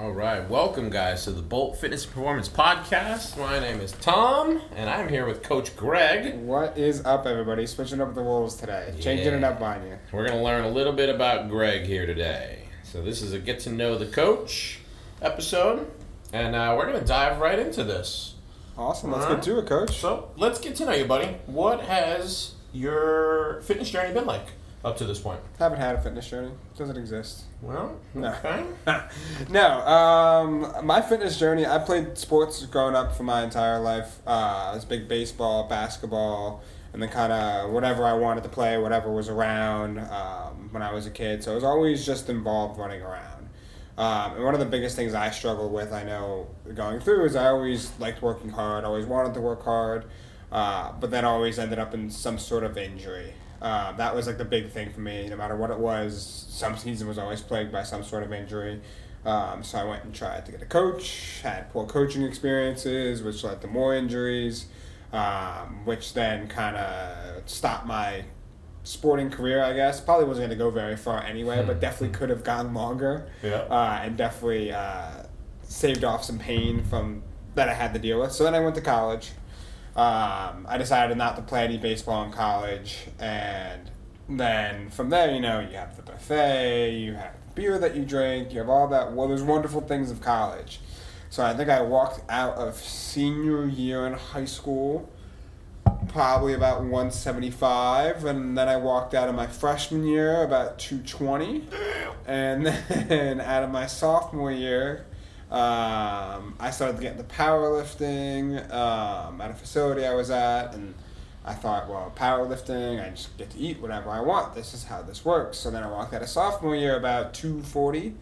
All right, welcome guys to the Bolt Fitness Performance Podcast. My name is Tom, and I'm here with Coach Greg. What is up, everybody? Switching up the rules today, changing it up on you. We're gonna learn a little bit about Greg here today. So this is a get to know the coach episode, and uh, we're gonna dive right into this. Awesome. Let's get to it, Coach. So let's get to know you, buddy. What has your fitness journey been like up to this point? Haven't had a fitness journey. Doesn't exist. Well, No. okay. no, um, my fitness journey. I played sports growing up for my entire life. Uh, I was big baseball, basketball, and then kind of whatever I wanted to play, whatever was around um, when I was a kid. So I was always just involved running around. Um, and one of the biggest things I struggled with, I know, going through, is I always liked working hard. always wanted to work hard, uh, but then always ended up in some sort of injury. Uh, that was like the big thing for me. No matter what it was, some season was always plagued by some sort of injury. Um, so I went and tried to get a coach. Had poor coaching experiences, which led to more injuries, um, which then kind of stopped my sporting career. I guess probably wasn't going to go very far anyway, but definitely could have gone longer. Yeah. Uh, and definitely uh, saved off some pain from that I had to deal with. So then I went to college. Um, I decided not to play any baseball in college, and then from there, you know, you have the buffet, you have beer that you drink, you have all that. Well, there's wonderful things of college. So I think I walked out of senior year in high school, probably about 175, and then I walked out of my freshman year about 220, and then out of my sophomore year, um, I started to get into powerlifting um, at a facility I was at, and I thought, well, powerlifting, I just get to eat whatever I want. This is how this works. So then I walked out of sophomore year about 240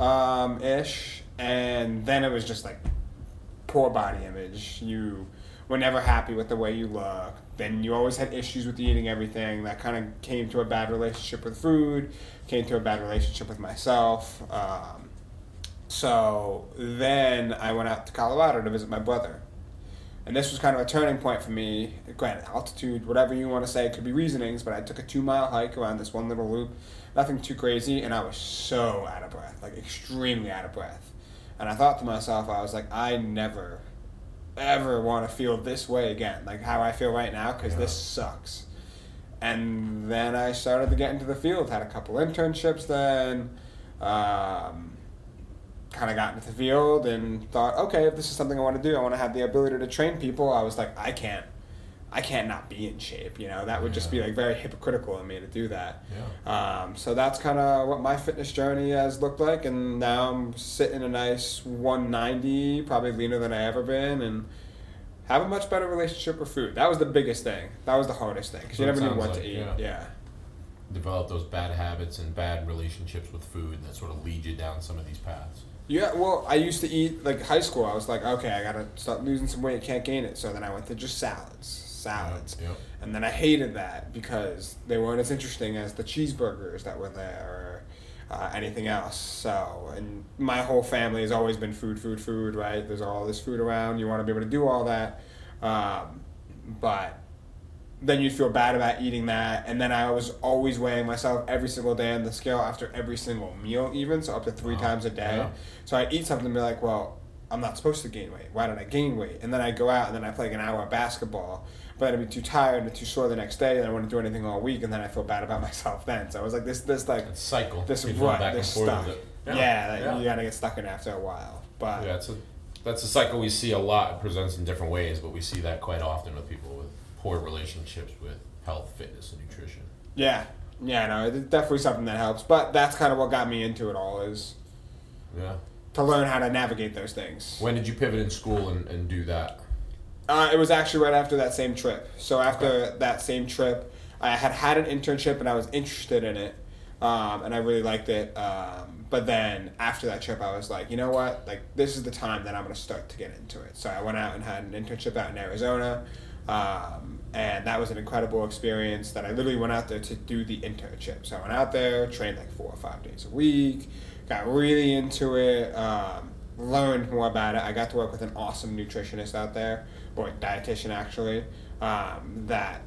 um, ish, and then it was just like poor body image. You were never happy with the way you look. Then you always had issues with eating everything. That kind of came to a bad relationship with food, came to a bad relationship with myself. Um, so then I went out to Colorado to visit my brother. And this was kind of a turning point for me. Granted, altitude, whatever you want to say, it could be reasonings, but I took a two mile hike around this one little loop. Nothing too crazy, and I was so out of breath, like extremely out of breath. And I thought to myself, I was like, I never, ever want to feel this way again, like how I feel right now, because this sucks. And then I started to get into the field, had a couple internships then. Um, kind of got into the field and thought, okay, if this is something I want to do, I want to have the ability to train people. I was like, I can't, I can't not be in shape. You know, that would just be like very hypocritical of me to do that. Yeah. Um, so that's kind of what my fitness journey has looked like, and now I'm sitting a nice 190, probably leaner than I ever been, and have a much better relationship with food. That was the biggest thing. That was the hardest thing because you never knew what sounds to eat. like, yeah. Develop those bad habits and bad relationships with food that sort of lead you down some of these paths. Yeah, well, I used to eat like high school. I was like, okay, I gotta start losing some weight. Can't gain it. So then I went to just salads, salads, Yep. and then I hated that because they weren't as interesting as the cheeseburgers that were there or uh, anything else. So, and my whole family has always been food, food, food. Right? There's all this food around. You want to be able to do all that, um, but then you'd feel bad about eating that. And then I was always weighing myself every single day on the scale after every single meal, even so up to three Wow. times a day. Yeah. So I'd eat something and be like, well, I'm not supposed to gain weight. Why did I gain weight? And then I'd go out and then I play like an hour of basketball. But then I'd be too tired and too sore the next day and I wouldn't do anything all week and then I feel bad about myself then. So I was like this this like It's cycle. this Keep going rut, this and forth stuck. with. Yeah, like, yeah. you gotta get stuck in after a while. But Yeah, it's a that's a cycle we see a lot. It presents in different ways, but we see that quite often with people with poor relationships with health, fitness, and nutrition. yeah. Yeah, no, it's definitely something that helps. But that's kind of what got me into it all is Yeah. to learn how to navigate those things. When did you pivot in school and, and do that? Uh, it was actually right after that same trip. So after that same trip, I had had an internship and I was interested in it, um, and I really liked it. Um, but then after that trip, I was like, you know what? Like this is the time that I'm going to start to get into it. So I went out and had an internship out in Arizona, um, and that was an incredible experience. That I literally went out there to do the internship. So I went out there, trained like four or five days a week, got really into it. Um, learned more about it. I got to work with an awesome nutritionist out there, or a dietitian actually, um, that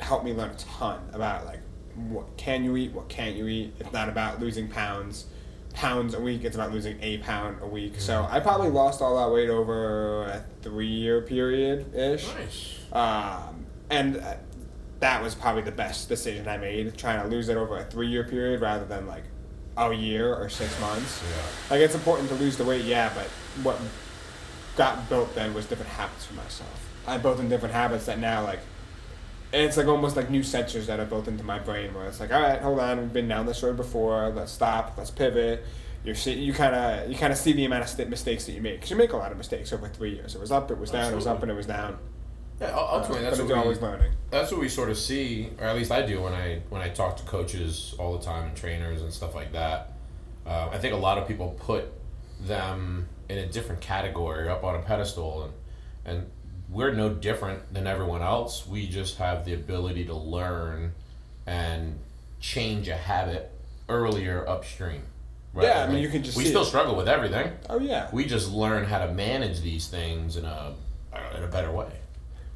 helped me learn a ton about like what can you eat, what can't you eat. It's not about losing pounds. pounds a week. It's about losing a pound a week. So I probably lost all that weight over a three year period ish. Nice. Um, and uh, that was probably the best decision I made, trying to lose it over a three year period rather than like a year or six months. Yeah. Like it's important to lose the weight, yeah, but what got built then was different habits for myself. I built in different habits that now like and it's like almost like new sensors that are built into my brain where it's like, all right, hold on, we've been down this road before. Let's stop. Let's pivot. You're see, you kind of you kind of see the amount of st- mistakes that you make because you make a lot of mistakes over three years. It was up, it was down, it was up, and it was down. Yeah, ultimately, Uh, that's what we, always learning. that's what we sort of see, or at least I do when I when I talk to coaches all the time and trainers and stuff like that. Uh, I think a lot of people put them in a different category, up on a pedestal, and and we're no different than everyone else. We just have the ability to learn and change a habit earlier upstream. Right? Yeah, I mean, you can just we still it. struggle with everything. Oh yeah, We just learn how to manage these things in a in a better way.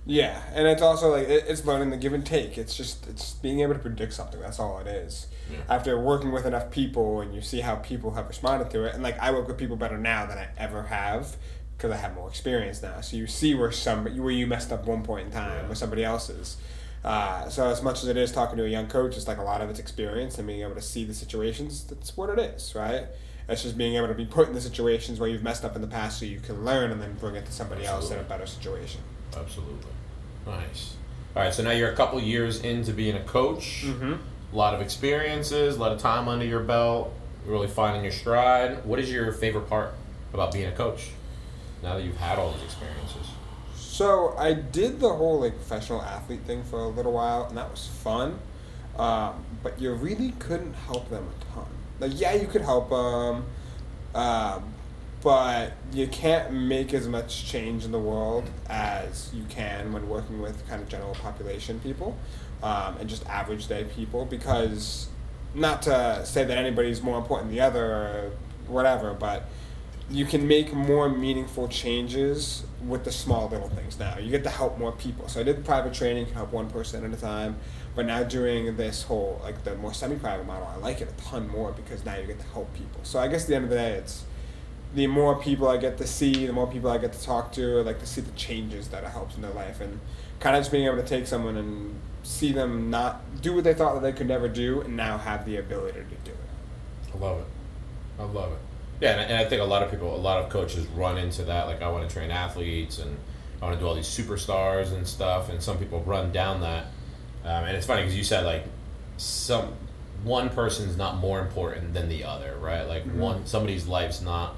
Yeah, and it's also like it, it's learning the give and take. It's just it's being able to predict something. That's all it is. Yeah. After working with enough people and you see how people have responded to it, and like I work with people better now than I ever have because I have more experience now. So you see where some where you messed up one point in time Yeah. with somebody else's. Uh, so as much as it is talking to a young coach, it's like a lot of it's experience and being able to see the situations. That's what it is, right? It's just being able to be put in the situations where you've messed up in the past, so you can learn and then bring it to somebody else in a better situation. Absolutely. Nice. All right, so now you're a couple years into being a coach. Mm-hmm. A lot of experiences, a lot of time under your belt, really finding your stride. What is your favorite part about being a coach? Now that you've had all those experiences. So I did the whole like professional athlete thing for a little while, and that was fun. Um, but you really couldn't help them a ton. Like yeah, you could help them, um, but you can't make as much change in the world as you can when working with kind of general population people um, and just average day people. Because not to say that anybody's more important than the other or whatever, but you can make more meaningful changes with the small little things now. You get to help more people. So I did private training, can help one person at a time. But now doing this whole like the more semi-private model, I like it a ton more because now you get to help people. So I guess at the end of the day, it's the more people I get to see, the more people I get to talk to, I like to see the changes that it helps in their life, and kind of just being able to take someone and see them not do what they thought that they could never do, and now have the ability to do it. I love it. I love it. Yeah, and, and I think a lot of people, a lot of coaches run into that. Like, I want to train athletes and I want to do all these superstars and stuff. And some people run down that. Um, and it's funny because you said like some one person's not more important than the other, right? Like one somebody's life's not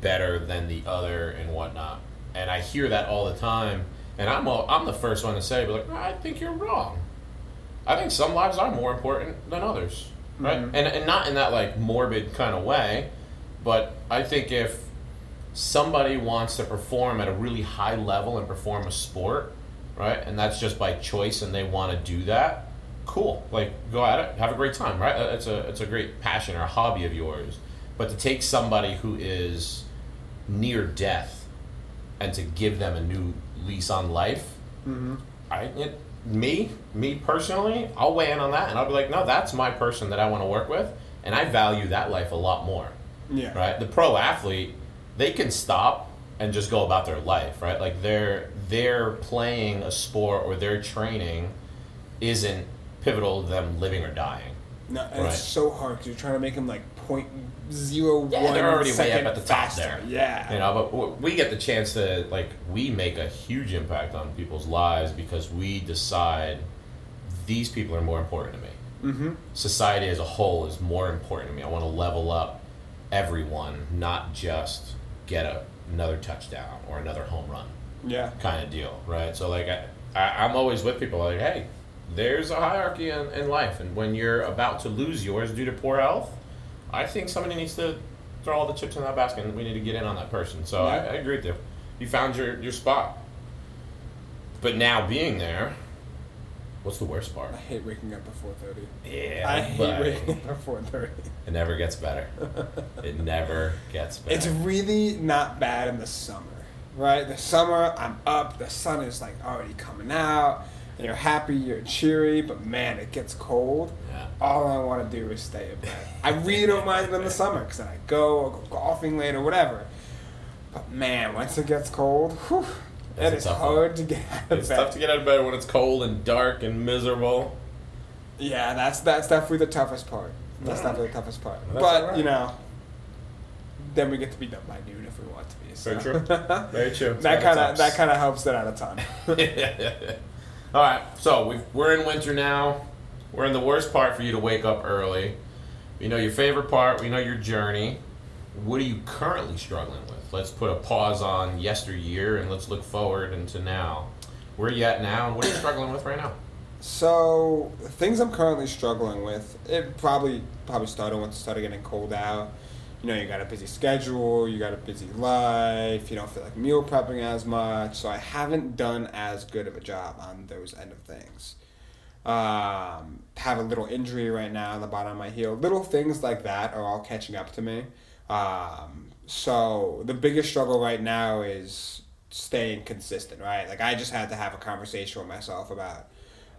better than the other and whatnot. And I hear that all the time. And I'm all, I'm the first one to say, but like, I think you're wrong. I think some lives are more important than others, right? Mhm. And and not in that like morbid kind of way, but I think if somebody wants to perform at a really high level and perform a sport, right? And that's just by choice and they want to do that, cool. Like go at it, have a great time, right? Uh, It's a it's a great passion or a hobby of yours. But to take somebody who is near death and to give them a new lease on life, Mm-hmm. I it, me me personally, I'll weigh in on that and I'll be like, no, that's my person that I want to work with, and I value that life a lot more, Yeah. right? The pro athlete, they can stop and just go about their life, right? Like they're they're playing a sport or their training isn't pivotal to them living or dying. No, and Right. it's so hard because you're trying to make them like point zero one Yeah, they're already way up at the top faster. there. Yeah. You know, but we get the chance to like we make a huge impact on people's lives because we decide these people are more important to me. Mm-hmm. Society as a whole is more important to me. I want to level up everyone, not just get a, another touchdown or another home run Yeah. kind of deal, right? So like I, I, I'm always with people like, hey, there's a hierarchy in, in life, and when you're about to lose yours due to poor health, I think somebody needs to throw all the chips in that basket, and we need to get in on that person. So I, Yeah. I agree with you. You found your your spot, but now being there, what's the worst part? I hate waking up at four thirty. Yeah, I hate waking up at four thirty. it never gets better. It never gets better. It's really not bad in the summer, right? The summer, I'm up. The sun is like already coming out. And you're happy, you're cheery, but man, it gets cold. Yeah. All I want to do is stay in bed. I really don't mind it in the summer because I go, I'll go golfing later, whatever. But man, once it gets cold, whew, it is hard to get out of It's bed. tough to get out of bed when it's cold and dark and miserable. Yeah, that's that's definitely the toughest part. That's Yeah. definitely the toughest part. That's but alright. you know, then we get to be done by noon if we want to be. So. Very true. Very true. That kind of that kind of helps it out a ton. All right, so we've, we're in winter now. We're in the worst part for you to wake up early. We know your favorite part. We know your journey. What are you currently struggling with? Let's put a pause on yesteryear and let's look forward into now. Where are you at now, and what are you struggling with right now? So things I'm currently struggling with, it probably probably started once it started getting cold out. You know, you got a busy schedule, you got a busy life, you don't feel like meal prepping as much. So I haven't done as good of a job on those end of things. Um, have a little injury right now on the bottom of my heel. Little things like that are all catching up to me. Um, so the biggest struggle right now is staying consistent, right? Like I just had to have a conversation with myself about,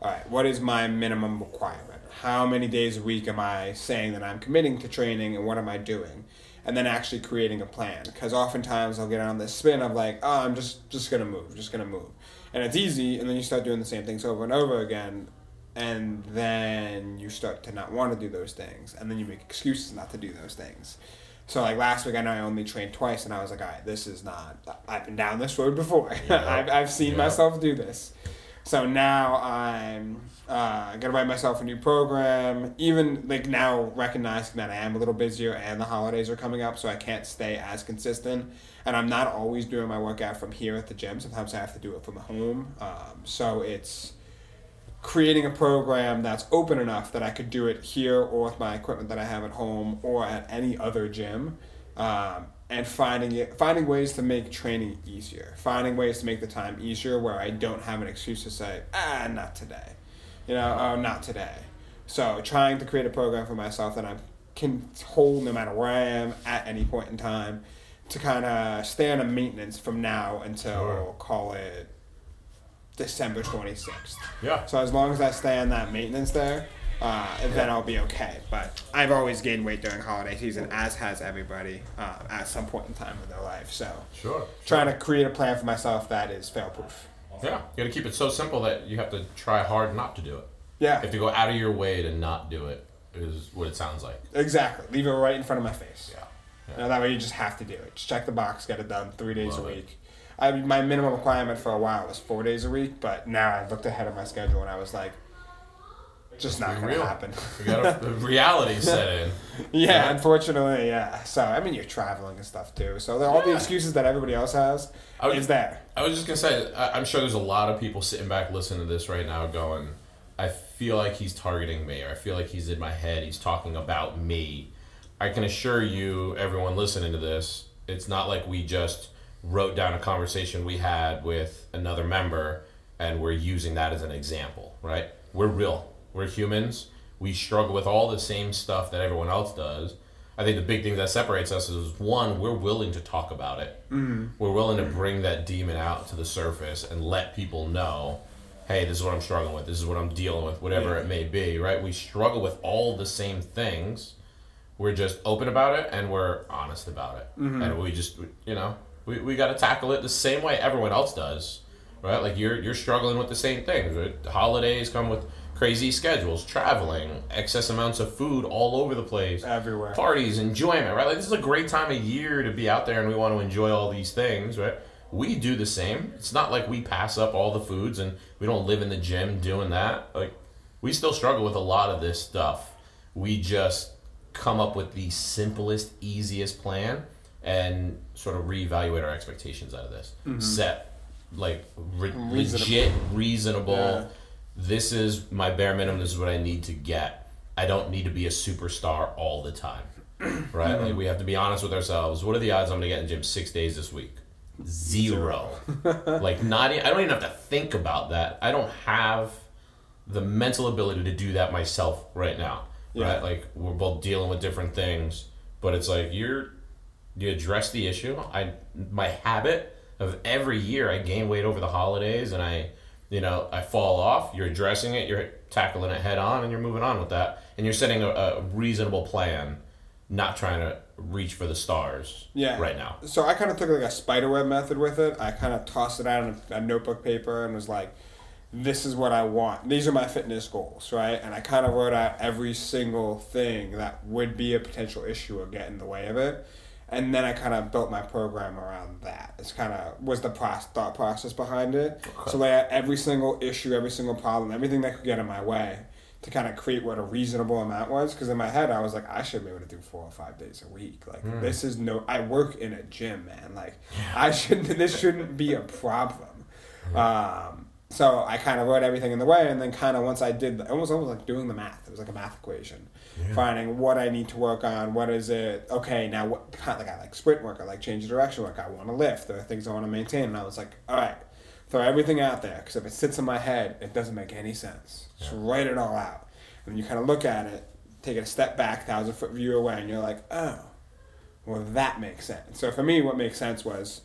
all right, what is my minimum requirement? How many days a week am I saying that I'm committing to training and what am I doing? And then actually creating a plan. Because oftentimes I'll get on this spin of like, oh, I'm just just gonna move, just gonna move. And it's easy, and then you start doing the same things over and over again, and then you start to not want to do those things, and then you make excuses not to do those things. So like last week, I know I only trained twice, and I was like, all right, this is not. I've been down this road before. Yeah. I've I've seen Yeah. myself do this. So now I'm uh, gonna write myself a new program. Even like now recognizing that I am a little busier and the holidays are coming up, so I can't stay as consistent. And I'm not always doing my workout from here at the gym. Sometimes I have to do it from home. Um, so it's creating a program that's open enough that I could do it here or with my equipment that I have at home or at any other gym. Um, and finding it, finding ways to make training easier, finding ways to make the time easier where I don't have an excuse to say, ah, not today, you know, oh, not today. So trying to create a program for myself that I can hold no matter where I am at any point in time, to kind of stay on a maintenance from now until Sure. call it December twenty sixth. Yeah. So as long as I stay on that maintenance there, uh, then I'll be okay. But I've always gained weight during holiday season, as has everybody uh, at some point in time in their life. So Sure. trying to create a plan for myself that is fail proof. Yeah. You got to keep it so simple that you have to try hard not to do it. Yeah, You Yeah, have to go out of your way to not do it. Is what it sounds like. exactly. Leave it right in front of my face. Yeah. Know, that way you just have to do it. Just check the box, get it done three days Love a it. week. I my minimum requirement for a while was four days a week, but now I looked ahead of my schedule and I was like, just not gonna real. happen. We got a reality set in. Yeah, Yeah. unfortunately, yeah. So I mean, you're traveling and stuff too. So all the excuses that everybody else has I would- is there. I was just gonna say, I, I'm sure there's a lot of people sitting back listening to this right now, going, "I feel like he's targeting me, or I feel like he's in my head. He's talking about me." I can assure you, everyone listening to this, it's not like we just wrote down a conversation we had with another member and we're using that as an example, right? We're real. We're humans. We struggle with all the same stuff that everyone else does. I think the big thing that separates us is one, we're willing to talk about it. Mm. We're willing to bring that demon out to the surface and let people know, hey, this is what I'm struggling with. This is what I'm dealing with, whatever Yeah. it may be, right? We struggle with all the same things. We're just open about it and we're honest about it. Mm-hmm. And we just, you know, we, we got to tackle it the same way everyone else does, right? Like you're you're struggling with the same things. Right? Holidays come with crazy schedules, traveling, excess amounts of food all over the place Everywhere. parties, enjoyment, right? Like this is a great time of year to be out there and we want to enjoy all these things, right? We do the same. It's not like we pass up all the foods and we don't live in the gym doing that. Like we still struggle with a lot of this stuff. We just come up with the simplest, easiest plan and sort of reevaluate our expectations out of this. Mm-hmm. Set like re- Reasonable. legit, reasonable. Yeah. This is my bare minimum. This is what I need to get. I don't need to be a superstar all the time, right? Like we have to be honest with ourselves. What are the odds I'm gonna get in gym six days this week? Zero. like not. I don't even have to think about that. I don't have the mental ability to do that myself right now. Yeah. Right? Like we're both dealing with different things, but it's like you're you address the issue. I my habit of every year I gain weight over the holidays and I you know, I fall off, you're addressing it, you're tackling it head on, and you're moving on with that. And you're setting a, a reasonable plan, not trying to reach for the stars Yeah. right now. So I kind of took like a spiderweb method with it. I kind of tossed it out on a, a notebook paper and was like, "This is what I want. These are my fitness goals, right?" And I kind of wrote out every single thing that would be a potential issue or get in the way of it. And then I kind of built my program around that. It's kind of was the process, thought process behind it. Okay. So out every single issue, every single problem, everything that could get in my way to kind of create what a reasonable amount was. Because in my head, I was like, I should be able to do four or five days a week. Like this is no. I work in a gym, man. Like I shouldn't. This shouldn't be a problem. Um, so I kind of wrote everything in the way, and then kind of once I did, it was almost like doing the math. It was like a math equation, finding what I need to work on. What is it? Okay, now what kind of like I like sprint work. I like change of direction work. I want to lift. There are things I want to maintain, and I was like, all right, throw everything out there because if it sits in my head, it doesn't make any sense. Just write it all out, and you kind of look at it, take it a step back, thousand foot view away, and you're like, oh, well that makes sense. So for me, what makes sense was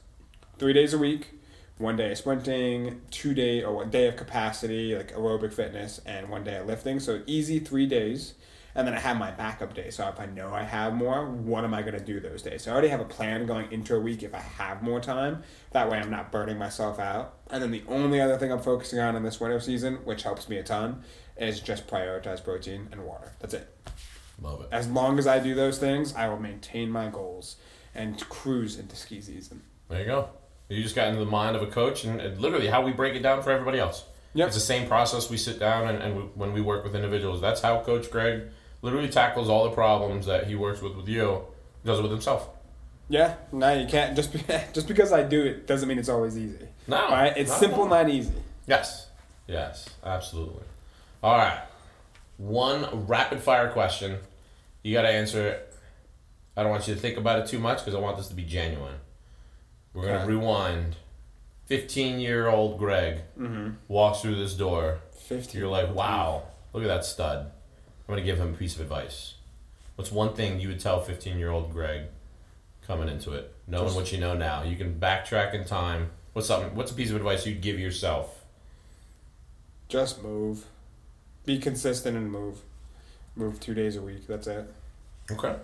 three days a week, one day of sprinting, two day or one day of capacity, like aerobic fitness, and one day of lifting. So easy three days. And then I have my backup day. So if I know I have more, what am I going to do those days? So I already have a plan going into a week if I have more time. That way I'm not burning myself out. And then the only other thing I'm focusing on in this winter season, which helps me a ton, is just prioritize protein and water. That's it. Love it. As long as I do those things, I will maintain my goals and cruise into ski season. There you go. You just got into the mind of a coach, and, and literally how we break it down for everybody else. Yep. It's the same process we sit down and, and we, when we work with individuals. That's how Coach Greg literally tackles all the problems that he works with with you, does it with himself. Yeah, no, you can't just be, just because I do it doesn't mean it's always easy. No, All right, it's not simple, not easy. Yes. Yes, absolutely. All right. One rapid fire question. You got to answer it. I don't want you to think about it too much because I want this to be genuine. We're Okay. rewind. 15 year old Greg Mm-hmm. walks through this door. Fifty. You're like, wow, look at that stud. I'm going to give him a piece of advice. What's one thing you would tell 15 year old Greg coming into it, knowing Just- what you know now? You can backtrack in time. What's something? What's a piece of advice you'd give yourself? Just move. Be consistent and move. Move two days a week. That's it. Okay.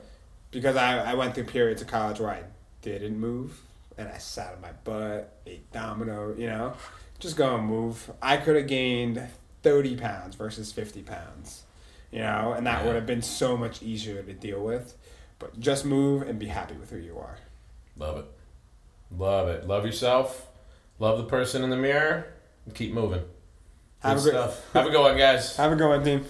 Because I, I went through periods of college where I didn't move and I sat on my butt, ate domino, you know? Just go and move. I could have gained 30 pounds versus 50 pounds, you know? And that Yeah. would have been so much easier to deal with. But just move and be happy with who you are. Love it. Love it. Love yourself. Love the person in the mirror. And keep moving. Have Good a great, stuff. Have a good one, guys. have a good one, team.